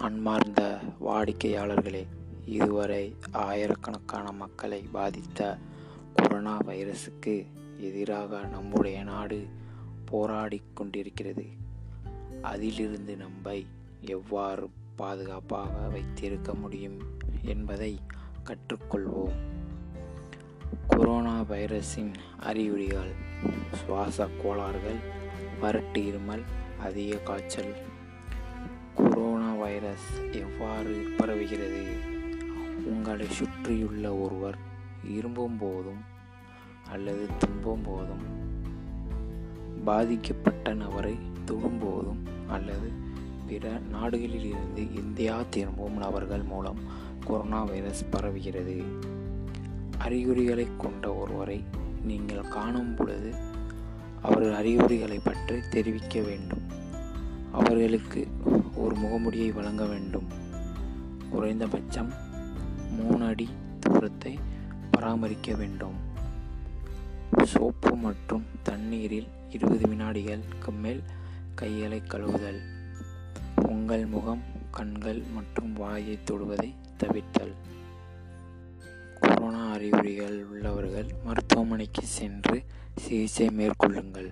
அன்மார்ந்த வாடிக்கையாளர்களே இதுவரை ஆயிரக்கணக்கான மக்களை பாதித்த கொரோனா வைரஸுக்கு எதிராக நம்முடைய நாடு போராடி கொண்டிருக்கிறது. அதிலிருந்து நம்மை எவ்வாறு பாதுகாப்பாக வைத்திருக்க முடியும் என்பதை கற்றுக்கொள்வோம். கொரோனா வைரஸின் அறிகுறிகள் சுவாச கோளாறுகள் வறட்டு இருமல் அதிக காய்ச்சல் வைரஸ் எவ்வாறு பரவுகிறது? உங்களை சுற்றியுள்ள ஒருவர் இரும்பும் போதும் அல்லது துன்பும் போதும் பாதிக்கப்பட்ட நபரை தொடும்போதும் அல்லது பிற நாடுகளில் இருந்து இந்தியா திரும்பும் நபர்கள் மூலம் கொரோனா வைரஸ் பரவுகிறது. அறிகுறிகளை கொண்ட ஒருவரை நீங்கள் காணும் பொழுது அவர்கள் அறிகுறிகளை பற்றி தெரிவிக்க வேண்டும். அவர்களுக்கு ஒரு முகமுடியை வழங்க வேண்டும். குறைந்தபட்சம் மூணு அடி தூரத்தை பராமரிக்க வேண்டும். சோப்பு மற்றும் தண்ணீரில் இருபது வினாடிகளுக்கு மேல் கைகளை கழுவுதல். உங்கள் முகம் கண்கள் மற்றும் வாயை தொடுவதை தவிர்த்தல். கொரோனா அறிகுறிகள் உள்ளவர்கள் மருத்துவமனைக்கு சென்று சிகிச்சை மேற்கொள்ளுங்கள்.